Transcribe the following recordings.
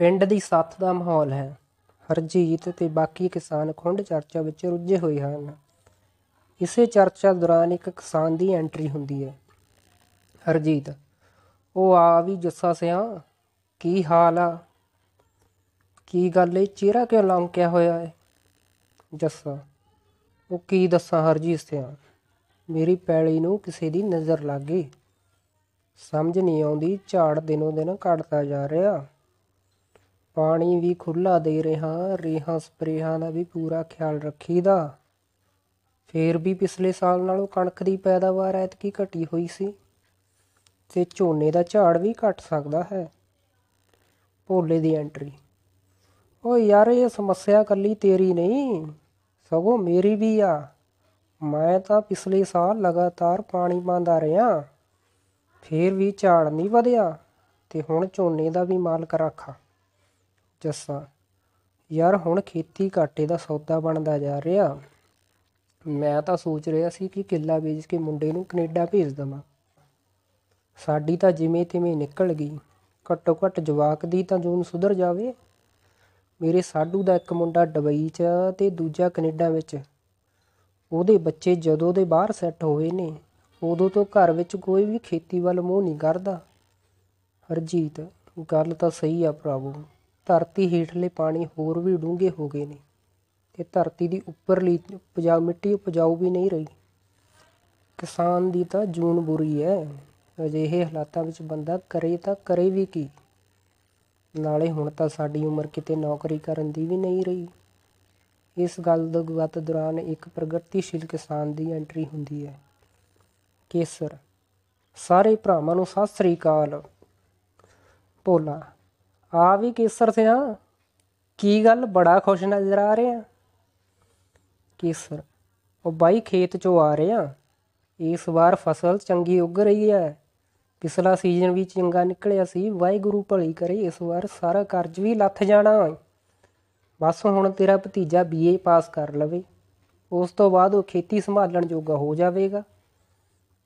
ਪਿੰਡ ਦੀ ਸੱਥ ਦਾ ਮਾਹੌਲ ਹੈ। ਹਰਜੀਤ ਤੇ ਬਾਕੀ ਕਿਸਾਨ ਖੁੰਡ ਚਰਚਾ ਵਿੱਚ ਰੁੱਝੇ ਹੋਏ ਹਨ। ਇਸੇ ਚਰਚਾ ਦੌਰਾਨ ਇੱਕ ਕਿਸਾਨ ਦੀ ਐਂਟਰੀ ਹੁੰਦੀ ਹੈ। ਹਰਜੀਤ, ਉਹ ਆ ਵੀ ਜੱਸਾ ਸਿਆ, ਕੀ ਹਾਲ ਆ? ਕੀ ਗੱਲ ਏ ਚਿਹਰਾ ਕਿਉਂ ਲੰਕਿਆ ਹੋਇਆ ਹੈ? ਜੱਸਾ, ਉਹ ਕੀ ਦੱਸਾਂ ਹਰਜੀਤ ਸਿਆ, ਮੇਰੀ ਪੈਲੀ ਨੂੰ ਕਿਸੇ ਦੀ ਨਜ਼ਰ ਲੱਗ ਗਈ। ਸਮਝ ਨਹੀਂ ਆਉਂਦੀ, ਝਾੜ ਦਿਨੋਂ ਦਿਨ ਘਟਦਾ ਜਾ ਰਿਹਾ। ਪਾਣੀ ਵੀ ਖੁੱਲਾ ਦੇ ਰਿਹਾ, ਰੇਹਾਂ ਸਪਰੇਹਾਂ ਦਾ ਵੀ ਪੂਰਾ ਖਿਆਲ ਰੱਖੀਦਾ। ਫੇਰ ਵੀ ਪਿਛਲੇ ਸਾਲ ਨਾਲੋਂ ਕਣਕ ਦੀ ਪੈਦਾਵਾਰ ਐਤਕੀ ਘਟੀ ਹੋਈ ਸੀ ਤੇ ਝੋਨੇ ਦਾ ਝਾੜ ਵੀ ਘਟ ਸਕਦਾ ਹੈ। ਭੋਲੇ ਦੀ ਐਂਟਰੀ। ਓ ਯਾਰ, ਇਹ ਸਮੱਸਿਆ ਕੱਲੀ ਤੇਰੀ ਨਹੀਂ, ਸਗੋਂ ਮੇਰੀ ਵੀ ਆ। ਮੈਂ ਤਾਂ ਪਿਛਲੇ ਸਾਲ ਲਗਾਤਾਰ ਪਾਣੀ ਪਾਉਂਦਾ ਰਿਹਾ, ਫੇਰ ਵੀ ਝਾੜ ਨਹੀਂ ਵਧਿਆ ਤੇ ਹੁਣ ਝੋਨੇ ਦਾ ਵੀ ਮਾਲਕ ਰਾਖਾ। ਜੱਸਾ, ਯਾਰ ਹੁਣ ਖੇਤੀ ਘਾਟੇ ਦਾ ਸੌਦਾ ਬਣਦਾ ਜਾ ਰਿਹਾ। ਮੈਂ ਤਾਂ ਸੋਚ ਰਿਹਾ ਸੀ ਕਿ ਕਿੱਲਾ ਵੇਚ ਕੇ ਮੁੰਡੇ ਨੂੰ ਕੈਨੇਡਾ ਭੇਜ ਦਵਾਂ। ਸਾਡੀ ਤਾਂ ਜਿਵੇਂ ਤਿਵੇਂ ਨਿਕਲ ਗਈ। ਘੱਟੋ ਘੱਟ ਜਵਾਕ ਦੀ ਤਾਂ ਜੂਨ ਸੁਧਰ ਜਾਵੇ। ਮੇਰੇ ਸਾਡੂ ਦਾ ਇੱਕ ਮੁੰਡਾ ਦੁਬਈ 'ਚ ਤੇ ਦੂਜਾ ਕੈਨੇਡਾ ਵਿੱਚ। ਉਹਦੇ ਬੱਚੇ ਜਦੋਂ ਦੇ ਬਾਹਰ ਸੈੱਟ ਹੋਏ ਨੇ, ਉਦੋਂ ਤੋਂ ਘਰ ਵਿੱਚ ਕੋਈ ਵੀ ਖੇਤੀ ਵੱਲ ਮੂੰਹ ਨਹੀਂ ਕਰਦਾ। ਹਰਜੀਤ, ਗੱਲ ਤਾਂ ਸਹੀ ਆ ਭਰਾਵੋ। ਧਰਤੀ ਹੇਠਲੇ ਪਾਣੀ ਹੋਰ ਵੀ ਡੂੰਘੇ ਹੋ ਗਏ ਨੇ ਤੇ ਧਰਤੀ ਦੀ ਉੱਪਰਲੀ ਉਪਜਾਊ ਮਿੱਟੀ ਉਪਜਾਊ ਵੀ ਨਹੀਂ ਰਹੀ। ਕਿਸਾਨ ਦੀ ਤਾਂ ਜੂਨ ਬੁਰੀ ਹੈ ਅਜਿਹੇ ਹਾਲਾਤਾਂ ਵਿੱਚ ਬੰਦਾ ਕਰੇ ਤਾਂ ਕਰੇ ਵੀ ਕੀ? ਨਾਲੇ ਹੁਣ ਤਾਂ ਸਾਡੀ ਉਮਰ ਕਿਤੇ ਨੌਕਰੀ ਕਰਨ ਦੀ ਵੀ ਨਹੀਂ ਰਹੀ। ਇਸ ਗੱਲ ਦੇ ਗਤ ਦੌਰਾਨ ਇੱਕ ਪ੍ਰਗਤੀਸ਼ੀਲ ਕਿਸਾਨ ਦੀ ਐਂਟਰੀ ਹੁੰਦੀ ਹੈ ਕੇਸਰ। ਸਾਰੇ ਭਰਾਵਾਂ ਨੂੰ ਸਤਿ ਸ੍ਰੀ ਅਕਾਲ। ਭੋਲਾ। ਆ ਵੀ ਕੇਸਰ ਸਿਆ ਕੀ ਗੱਲ? ਬੜਾ ਖੁਸ਼ ਨਜ਼ਰ ਆ ਰਿਹਾ। ਕੇਸਰ, ਉਹ ਬਾਈ ਖੇਤ ਚੋਂ ਆ ਰਿਹਾ। ਇਸ ਵਾਰ ਫਸਲ ਚੰਗੀ ਉੱਗ ਰਹੀ ਹੈ। ਪਿਛਲਾ ਸੀਜ਼ਨ ਵੀ ਚੰਗਾ ਨਿਕਲਿਆ ਸੀ। ਵਾਹਿਗੁਰੂ ਭਲੀ ਕਰੇ, ਇਸ ਵਾਰ ਸਾਰਾ ਕਰਜ਼ ਵੀ ਲੱਥ ਜਾਣਾ ਬਸ ਹੁਣ ਤੇਰਾ ਭਤੀਜਾ ਬੀਏ ਪਾਸ ਕਰ ਲਵੇ। ਉਸ ਤੋਂ ਬਾਅਦ ਉਹ ਖੇਤੀ ਸੰਭਾਲਣ ਜੋਗਾ ਹੋ ਜਾਵੇਗਾ।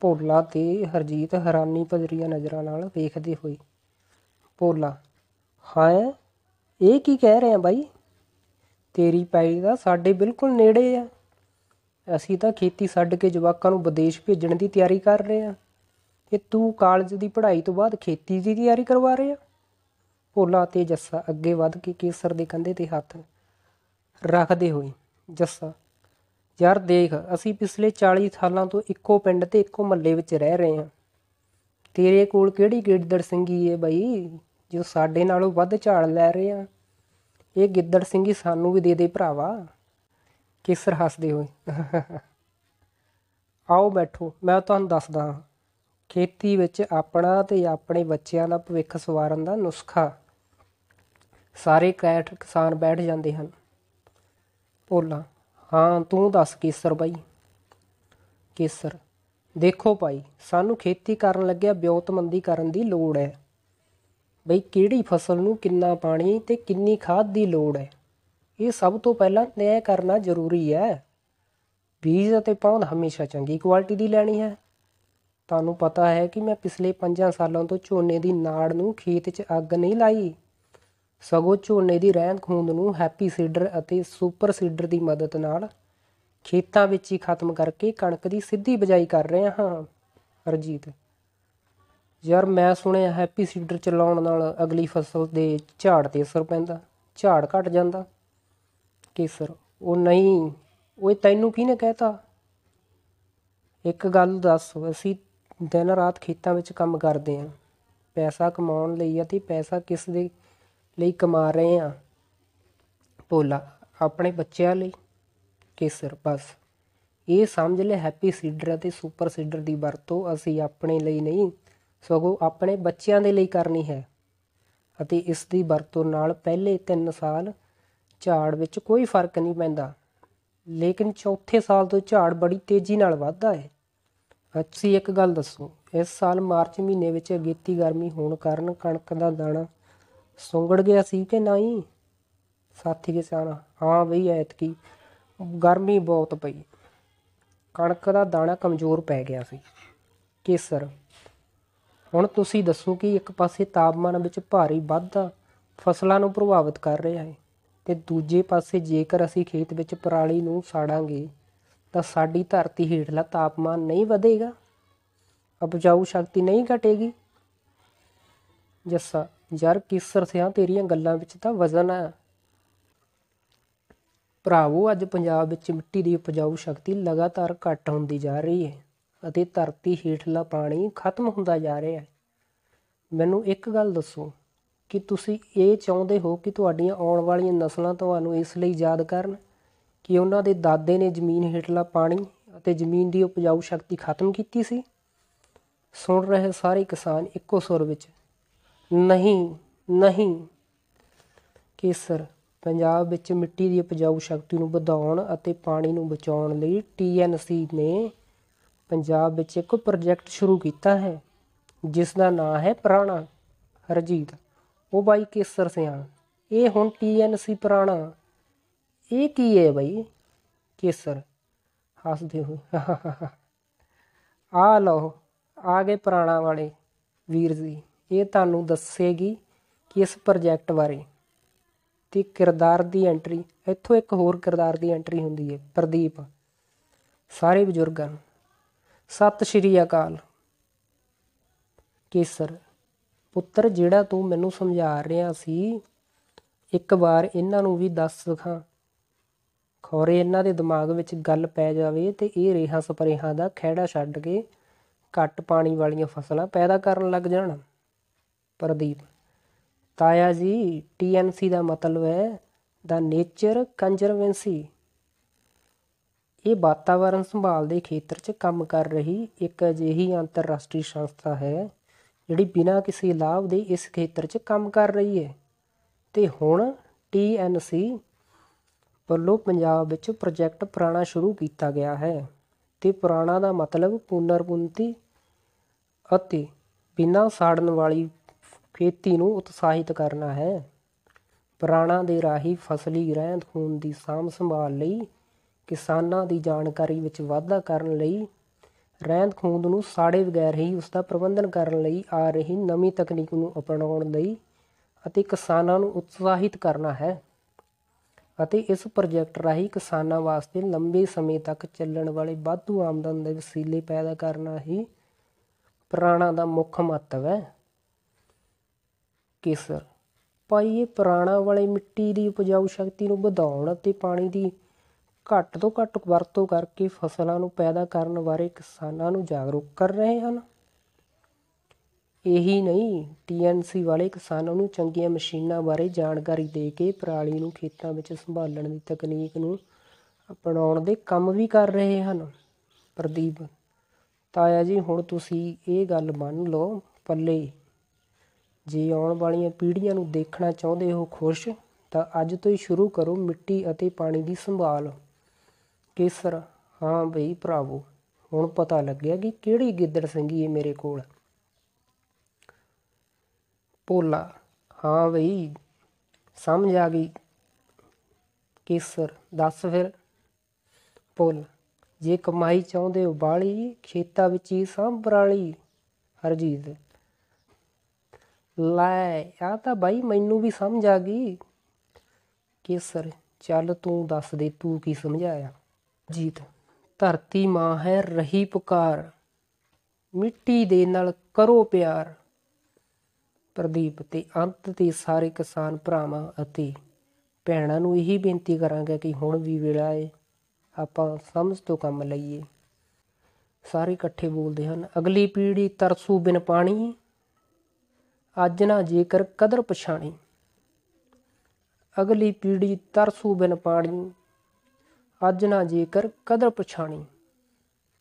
ਭੋਲਾ ਤੇ ਹਰਜੀਤ ਹੈਰਾਨੀ ਭਰੀਆਂ ਨਜ਼ਰਾਂ ਨਾਲ ਵੇਖਦੇ ਹੋਏ। ਭੋਲਾ ਹਾਂ ਇਹ ਕੀ ਕਹਿ ਰਹੇ ਆ ਬਾਈ? ਤੇਰੀ ਪੈਲੀ ਦਾ ਸਾਡੇ ਬਿਲਕੁਲ ਨੇੜੇ ਆ। ਅਸੀਂ ਤਾਂ ਖੇਤੀ ਛੱਡ ਕੇ ਜਵਾਕਾਂ ਨੂੰ ਵਿਦੇਸ਼ ਭੇਜਣ ਦੀ ਤਿਆਰੀ ਕਰ ਰਹੇ ਆ। ਤੇ ਤੂੰ ਕਾਲਜ ਦੀ ਪੜ੍ਹਾਈ ਤੋਂ ਬਾਅਦ ਖੇਤੀ ਦੀ ਤਿਆਰੀ ਕਰਵਾ ਰਿਹਾ ਭੋਲਾ ਤੇ ਜੱਸਾ ਅੱਗੇ ਵੱਧ ਕੇ ਕੇਸਰ ਦੇ ਕੰਧੇ ਤੇ ਹੱਥ ਰੱਖਦੇ ਹੋਏ, ਜੱਸਾ, ਯਾਰ ਦੇਖ, ਅਸੀਂ ਪਿਛਲੇ 40 ਸਾਲਾਂ ਤੋਂ ਇੱਕੋ ਪਿੰਡ ਤੇ ਇੱਕੋ ਮੱਲੇ ਵਿੱਚ ਰਹਿ ਰਹੇ ਹਾਂ ਤੇਰੇ ਕੋਲ ਕਿਹੜੀ ਗਿੱਦੜ ਸਿੰਘੀ ਏ ਬਈ? ਜੋ ਸਾਡੇ ਨਾਲੋਂ ਵੱਧ ਝਾੜ ਲੈ ਰਹੇ ਆ, ਇਹ ਗਿੱਦੜ ਸਿੰਘੀ ਸਾਨੂੰ ਵੀ ਦੇ ਦੇ ਭਰਾਵਾ। ਕੇਸਰ ਹੱਸਦੇ ਹੋਏ। ਆਓ ਬੈਠੋ, ਮੈਂ ਤੁਹਾਨੂੰ ਦੱਸਦਾ ਹਾਂ, ਖੇਤੀ ਵਿੱਚ ਆਪਣਾ ਤੇ ਆਪਣੇ ਬੱਚਿਆਂ ਦਾ ਭਵਿੱਖ ਸਵਾਰਨ ਦਾ ਨੁਸਖਾ। ਸਾਰੇ ਕੈਟ ਕਿਸਾਨ ਬੈਠ ਜਾਂਦੇ ਹਨ। ਭੋਲਾ, ਹਾਂ, ਤੂੰ ਦੱਸ ਕੇਸਰ ਬਾਈ। ਕੇਸਰ, ਦੇਖੋ ਭਾਈ, ਸਾਨੂੰ ਖੇਤੀ ਕਰਨ ਲੱਗਿਆ ਬਿਉਤਮੰਦੀ ਕਰਨ ਦੀ ਲੋੜ ਹੈ। ਬਈ ਕਿਹੜੀ ਫਸਲ ਨੂੰ ਕਿੰਨਾ ਪਾਣੀ ਤੇ ਕਿੰਨੀ ਖਾਦ ਦੀ ਲੋੜ ਹੈ? ਇਹ ਸਭ ਤੋਂ ਪਹਿਲਾਂ ਤੈਅ ਕਰਨਾ ਜ਼ਰੂਰੀ ਹੈ। ਬੀਜ ਅਤੇ ਪੌਦ ਹਮੇਸ਼ਾ ਚੰਗੀ ਕੁਆਲਿਟੀ ਦੀ ਲੈਣੀ ਹੈ। ਤੁਹਾਨੂੰ ਪਤਾ ਹੈ ਕਿ ਮੈਂ ਪਿਛਲੇ 5 ਸਾਲਾਂ ਤੋਂ ਝੋਨੇ ਦੀ ਨਾੜ ਨੂੰ ਖੇਤ 'ਚ ਅੱਗ ਨਹੀਂ ਲਾਈ। ਸਗੋਂ ਝੋਨੇ ਦੀ ਰਹਿੰਦ ਖੂੰਦ ਨੂੰ ਹੈਪੀ ਸੀਡਰ ਅਤੇ ਸੁਪਰ ਸੀਡਰ ਦੀ ਮਦਦ ਨਾਲ ਖੇਤਾਂ ਵਿੱਚ ਹੀ ਖਤਮ ਕਰਕੇ ਕਣਕ ਦੀ ਸਿੱਧੀ ਬਜਾਈ ਕਰ ਰਹੇ ਹਾਂ। ਹਰਜੀਤ ਯਾਰ ਮੈਂ ਸੁਣਿਆ ਹੈਪੀ ਸੀਡਰ ਚਲਾਉਣ ਨਾਲ ਅਗਲੀ ਫਸਲ ਦੇ ਝਾੜ ਤੇ ਅਸਰ ਪੈਂਦਾ, ਝਾੜ ਘਟ ਜਾਂਦਾ। ਕੇਸਰ, ਉਹ ਨਹੀਂ, ਉਹ ਤੈਨੂੰ ਕਿਹਨੇ ਕਹਿਤਾ? ਇੱਕ ਗੱਲ ਦੱਸ, ਅਸੀਂ ਦਿਨ ਰਾਤ ਖੇਤਾਂ ਵਿੱਚ ਕੰਮ ਕਰਦੇ ਆਂ ਪੈਸਾ ਕਮਾਉਣ ਲਈ ਅਤੇ ਪੈਸਾ ਕਿਸ ਦੇ ਲਈ ਕਮਾ ਰਹੇ ਆਂ ਭੋਲਾ, ਆਪਣੇ ਬੱਚਿਆਂ ਲਈ। ਕੇਸਰ, ਬਸ। ਇਹ ਸਮਝ ਲੈ, ਹੈਪੀ ਸੀਡਰ ਅਤੇ ਸੁਪਰ ਸੀਡਰ ਦੀ ਵਰਤੋਂ ਅਸੀਂ ਆਪਣੇ ਲਈ ਨਹੀਂ ਸਗੋਂ ਆਪਣੇ ਬੱਚਿਆਂ ਦੇ ਲਈ ਕਰਨੀ ਹੈ ਅਤੇ ਇਸ ਦੀ ਵਰਤੋਂ ਨਾਲ ਪਹਿਲੇ 3 ਸਾਲ ਝਾੜ ਵਿੱਚ ਕੋਈ ਫ਼ਰਕ ਨਹੀਂ ਪੈਂਦਾ। ਲੇਕਿਨ ਚੌਥੇ ਸਾਲ ਤੋਂ ਝਾੜ ਬੜੀ ਤੇਜ਼ੀ ਨਾਲ ਵੱਧਦਾ ਹੈ। ਅੱਛੀ ਇੱਕ ਗੱਲ ਦੱਸੋ, ਇਸ ਸਾਲ ਮਾਰਚ ਮਹੀਨੇ ਵਿੱਚ ਅਗੇਤੀ ਗਰਮੀ ਹੋਣ ਕਾਰਨ ਕਣਕ ਦਾ ਦਾਣਾ ਸੁੰਗੜ ਗਿਆ ਸੀ ਕਿ ਨਹੀਂ? ਸਾਥੀ ਕਿਸਾਨ, ਹਾਂ ਬਈ, ਐਤਕੀ ਗਰਮੀ ਬਹੁਤ ਪਈ। ਕਣਕ ਦਾ ਦਾਣਾ ਕਮਜ਼ੋਰ ਪੈ ਗਿਆ ਸੀ। ਕੇਸਰ ਹੁਣ ਤੁਸੀਂ ਦੱਸੋ ਕਿ ਇੱਕ ਪਾਸੇ ਤਾਪਮਾਨ ਵਿੱਚ ਭਾਰੀ ਵਾਧਾ ਫਸਲਾਂ ਨੂੰ ਪ੍ਰਭਾਵਿਤ ਕਰ ਰਿਹਾ ਹੈ ਤੇ ਦੂਜੇ ਪਾਸੇ ਜੇਕਰ ਅਸੀਂ ਖੇਤ ਵਿੱਚ ਪਰਾਲੀ ਨੂੰ ਸਾੜਾਂਗੇ, ਤਾਂ ਸਾਡੀ ਧਰਤੀ ਹੇਠਲਾ ਤਾਪਮਾਨ ਨਹੀਂ ਵਧੇਗਾ। ਉਪਜਾਊ ਸ਼ਕਤੀ ਨਹੀਂ ਘਟੇਗੀ। ਜੱਸਾ, ਯਾਰ ਕਿਸਰ ਸਿਆਂ ਤੇਰੀਆਂ ਗੱਲਾਂ ਵਿੱਚ ਤਾਂ ਵਜ਼ਨ ਆ। ਭਰਾਵੋ, ਅੱਜ ਪੰਜਾਬ ਵਿੱਚ ਮਿੱਟੀ ਦੀ ਉਪਜਾਊ ਸ਼ਕਤੀ ਲਗਾਤਾਰ ਘਟ ਹੁੰਦੀ ਜਾ ਰਹੀ ਹੈ। ਅਤੇ ਧਰਤੀ ਹੇਠਲਾ ਪਾਣੀ ਖਤਮ ਹੁੰਦਾ ਜਾ ਰਿਹਾ ਹੈ। ਮੈਨੂੰ ਇੱਕ ਗੱਲ ਦੱਸੋ, ਕਿ ਤੁਸੀਂ ਇਹ ਚਾਹੁੰਦੇ ਹੋ ਕਿ ਤੁਹਾਡੀਆਂ ਆਉਣ ਵਾਲੀਆਂ ਨਸਲਾਂ ਤੁਹਾਨੂੰ ਇਸ ਲਈ ਯਾਦ ਕਰਨ ਕਿ ਉਹਨਾਂ ਦੇ ਦਾਦੇ ਨੇ ਜ਼ਮੀਨ ਹੇਠਲਾ ਪਾਣੀ ਅਤੇ ਜ਼ਮੀਨ ਦੀ ਉਪਜਾਊ ਸ਼ਕਤੀ ਖਤਮ ਕੀਤੀ ਸੀ? ਸੁਣ ਰਹੇ ਸਾਰੇ ਕਿਸਾਨ ਇੱਕੋ ਸੁਰ ਵਿੱਚ, ਨਹੀਂ ਨਹੀਂ, ਕੇਸਰ, ਪੰਜਾਬ ਵਿੱਚ ਮਿੱਟੀ ਦੀ ਉਪਜਾਊ ਸ਼ਕਤੀ ਨੂੰ ਵਧਾਉਣ ਅਤੇ ਪਾਣੀ ਨੂੰ ਬਚਾਉਣ ਲਈ ਟੀਐਨਸੀ ਨੇ ਪੰਜਾਬ ਵਿੱਚ ਇੱਕ ਪ੍ਰੋਜੈਕਟ ਸ਼ੁਰੂ ਕੀਤਾ ਹੈ, ਜਿਸ ਦਾ ਨਾਮ ਹੈ ਪ੍ਰਾਣਾ, ਹਰਜੀਤ। ਉਹ ਬਾਈ ਕੇਸਰ ਸਿਆਂ ਇਹ ਹੁਣ ਟੀਐਨਸੀ ਪ੍ਰਾਣਾ। ਇਹ ਕੀ ਹੈ ਬਾਈ? ਕੇਸਰ। ਹੱਸਦੇ ਹੋਏ। ਆ ਲਓ, ਆ ਗਏ ਪ੍ਰਾਣਾ ਵਾਲੇ ਵੀਰ ਜੀ। ਇਹ ਤੁਹਾਨੂੰ ਦੱਸੇਗੀ ਕਿ ਇਸ ਪ੍ਰੋਜੈਕਟ ਬਾਰੇ। ਤੇ ਕਿਰਦਾਰ ਦੀ ਐਂਟਰੀ ਇੱਥੋਂ ਇੱਕ ਹੋਰ ਕਿਰਦਾਰ ਦੀ ਐਂਟਰੀ ਹੁੰਦੀ ਹੈ, ਪ੍ਰਦੀਪ। ਸਾਰੇ ਬਜ਼ੁਰਗਾਂ ਨੂੰ। ਸਤਿ ਸ਼੍ਰੀ ਅਕਾਲ। ਕੇਸਰ, ਪੁੱਤਰ, ਜਿਹੜਾ ਤੂੰ ਮੈਨੂੰ ਸਮਝਾ ਰਿਹਾ ਸੀ, ਇੱਕ ਵਾਰ ਇਹਨਾਂ ਨੂੰ ਵੀ ਦੱਸ ਦਿਖਾਂ। ਖੌਰੇ, ਇਹਨਾਂ ਦੇ ਦਿਮਾਗ ਵਿੱਚ ਗੱਲ ਪੈ ਜਾਵੇ ਤੇ ਇਹ ਰੇਹਾਂ ਸਪਰੇਹਾਂ ਦਾ ਖਹਿੜਾ ਛੱਡ ਕੇ ਘੱਟ ਪਾਣੀ ਵਾਲੀਆਂ ਫਸਲਾਂ ਪੈਦਾ ਕਰਨ ਲੱਗ ਜਾਣ। ਪ੍ਰਦੀਪ, ਤਾਇਆ ਜੀ ਟੀਐਨਸੀ ਦਾ ਮਤਲਬ ਹੈ ਦਾ ਨੇਚਰ ਕੰਜ਼ਰਵੇਂਸੀ ਇਹ ਵਾਤਾਵਰਣ ਸੰਭਾਲ ਦੇ ਖੇਤਰ 'ਚ ਕੰਮ ਕਰ ਰਹੀ ਇੱਕ ਅਜਿਹੀ ਅੰਤਰਰਾਸ਼ਟਰੀ ਸੰਸਥਾ ਹੈ, ਜਿਹੜੀ ਬਿਨਾਂ ਕਿਸੇ ਲਾਭ ਦੇ ਇਸ ਖੇਤਰ 'ਚ ਕੰਮ ਕਰ ਰਹੀ ਹੈ। ਤੇ ਹੁਣ ਟੀਐਨਸੀ ਵੱਲੋਂ ਪੰਜਾਬ ਵਿੱਚ ਪ੍ਰੋਜੈਕਟ ਪੁਰਾਣਾ ਸ਼ੁਰੂ ਕੀਤਾ ਗਿਆ ਹੈ ਤੇ ਪੁਰਾਣਾ ਦਾ ਮਤਲਬ ਪੁਨਰਪੁੰਤੀ ਅਤੇ ਬਿਨਾਂ ਸਾੜਨ ਵਾਲੀ ਖੇਤੀ ਨੂੰ ਉਤਸ਼ਾਹਿਤ ਕਰਨਾ ਹੈ। ਪੁਰਾਣਾ ਦੇ ਰਾਹੀ ਫਸਲੀ ਰਹਿੰਦ ਖੂਨ ਦੀ ਸਾਂਭ ਸੰਭਾਲ ਲਈ ਕਿਸਾਨਾਂ ਦੀ ਜਾਣਕਾਰੀ ਵਿੱਚ ਵਾਧਾ ਕਰਨ ਲਈ ਰਹਿੰਦ ਖੂੰਦ ਨੂੰ ਸਾੜੇ ਬਗੈਰ ਹੀ ਉਸ ਦਾ ਪ੍ਰਬੰਧਨ ਕਰਨ ਲਈ ਆ ਰਹੀ ਨਵੀਂ ਤਕਨੀਕ ਨੂੰ ਅਪਣਾਉਣ ਲਈ ਅਤੇ ਕਿਸਾਨਾਂ ਨੂੰ ਉਤਸ਼ਾਹਿਤ ਕਰਨਾ ਹੈ ਅਤੇ ਇਸ ਪ੍ਰੋਜੈਕਟ ਰਾਹੀਂ ਕਿਸਾਨਾਂ ਵਾਸਤੇ ਲੰਬੇ ਸਮੇਂ ਤੱਕ ਚੱਲਣ ਵਾਲੇ ਵਾਧੂ ਆਮਦਨ ਦੇ ਵਸੀਲੇ ਪੈਦਾ ਕਰਨਾ ਹੀ ਪੁਰਾਣਾ ਦਾ ਮੁੱਖ ਮਹੱਤਵ ਹੈ। ਕੇਸਰ ਭਾਈ ਇਹ ਪੁਰਾਣਾ ਵਾਲੇ ਮਿੱਟੀ ਦੀ ਉਪਜਾਊ ਸ਼ਕਤੀ ਨੂੰ ਵਧਾਉਣ ਅਤੇ ਪਾਣੀ ਦੀ ਘੱਟ ਤੋਂ ਘੱਟ ਵਰਤੋਂ ਕਰਕੇ ਫਸਲਾਂ ਨੂੰ ਪੈਦਾ ਕਰਨ ਬਾਰੇ ਕਿਸਾਨਾਂ ਨੂੰ ਜਾਗਰੂਕ ਕਰ ਰਹੇ ਹਨ। ਇਹੀ ਨਹੀਂ ਟੀਐਨਸੀ ਵਾਲੇ ਕਿਸਾਨਾਂ ਨੂੰ ਚੰਗੀਆਂ ਮਸ਼ੀਨਾਂ ਬਾਰੇ ਜਾਣਕਾਰੀ ਦੇ ਕੇ ਪਰਾਲੀ ਨੂੰ ਖੇਤਾਂ ਵਿੱਚ ਸੰਭਾਲਣ ਦੀ ਤਕਨੀਕ ਨੂੰ ਅਪਣਾਉਣ ਦੇ ਕੰਮ ਵੀ ਕਰ ਰਹੇ ਹਨ। ਪ੍ਰਦੀਪ, ਤਾਇਆ ਜੀ, ਹੁਣ ਤੁਸੀਂ ਇਹ ਗੱਲ ਮੰਨ ਲਓ ਪੱਲੇ। ਜੇ ਆਉਣ ਵਾਲੀਆਂ ਪੀੜ੍ਹੀਆਂ ਨੂੰ ਦੇਖਣਾ ਚਾਹੁੰਦੇ ਹੋ ਖੁਸ਼, ਤਾਂ ਅੱਜ ਤੋਂ ਹੀ ਸ਼ੁਰੂ ਕਰੋ ਮਿੱਟੀ ਅਤੇ ਪਾਣੀ ਦੀ ਸੰਭਾਲ। ਕੇਸਰ? ਹਾਂ ਬਈ, ਭਰਾਵੋ, ਹੁਣ ਪਤਾ ਲੱਗਿਆ ਕਿ ਕਿਹੜੀ ਗਿੱਦੜ ਸਿੰਘੀ ਹੈ ਮੇਰੇ ਕੋਲ। ਪੋਲਾ ਹਾਂ ਬਈ, ਸਮਝ ਆ ਗਈ। ਕੇਸਰ, ਦੱਸ ਫਿਰ। ਪੋਲ ਜੇ ਕਮਾਈ ਚਾਹੁੰਦੇ ਹੋ ਬਾਲੀ, ਖੇਤਾਂ ਵਿੱਚ ਹੀ ਸੰਭਰਾਲੀ ਹਰਜੀਤ। ਲੈ, ਆ ਤਾਂ ਬਾਈ ਮੈਨੂੰ ਵੀ ਸਮਝ ਆ ਗਈ। ਕੇਸਰ, ਚੱਲ ਤੂੰ ਦੱਸ ਦੇ, ਤੂੰ ਕੀ ਸਮਝਾਇਆ? ਜੀਤ, ਧਰਤੀ ਮਾਂ ਹੈ ਰਹੀ ਪੁਕਾਰ, ਮਿੱਟੀ ਦੇ ਨਾਲ ਕਰੋ ਪਿਆਰ। ਪ੍ਰਦੀਪ, ਤੇ ਅੰਤ ਤੇ ਸਾਰੇ ਕਿਸਾਨ ਭਰਾਵਾਂ ਅਤੇ ਭੈਣਾਂ ਨੂੰ ਇਹੀ ਬੇਨਤੀ ਕਰਾਂਗਾ ਕਿ ਹੁਣ ਵੀ ਵੇਲਾ ਹੈ ਆਪਾਂ ਸਮਝ ਤੋਂ ਕੰਮ ਲਈਏ। ਸਾਰੇ ਇਕੱਠੇ ਬੋਲਦੇ ਹਨ, ਅਗਲੀ ਪੀੜ੍ਹੀ ਤਰਸੂ ਬਿਨ ਪਾਣੀ, ਅੱਜ ਨਾ ਜੇਕਰ ਕਦਰ ਪਛਾਣੀ। ਅਗਲੀ ਪੀੜ੍ਹੀ ਤਰਸੂ ਬਿਨ ਪਾਣੀ ਅੱਜ ਨਾ ਜੇਕਰ ਕਦਰ ਪਛਾਣੀ।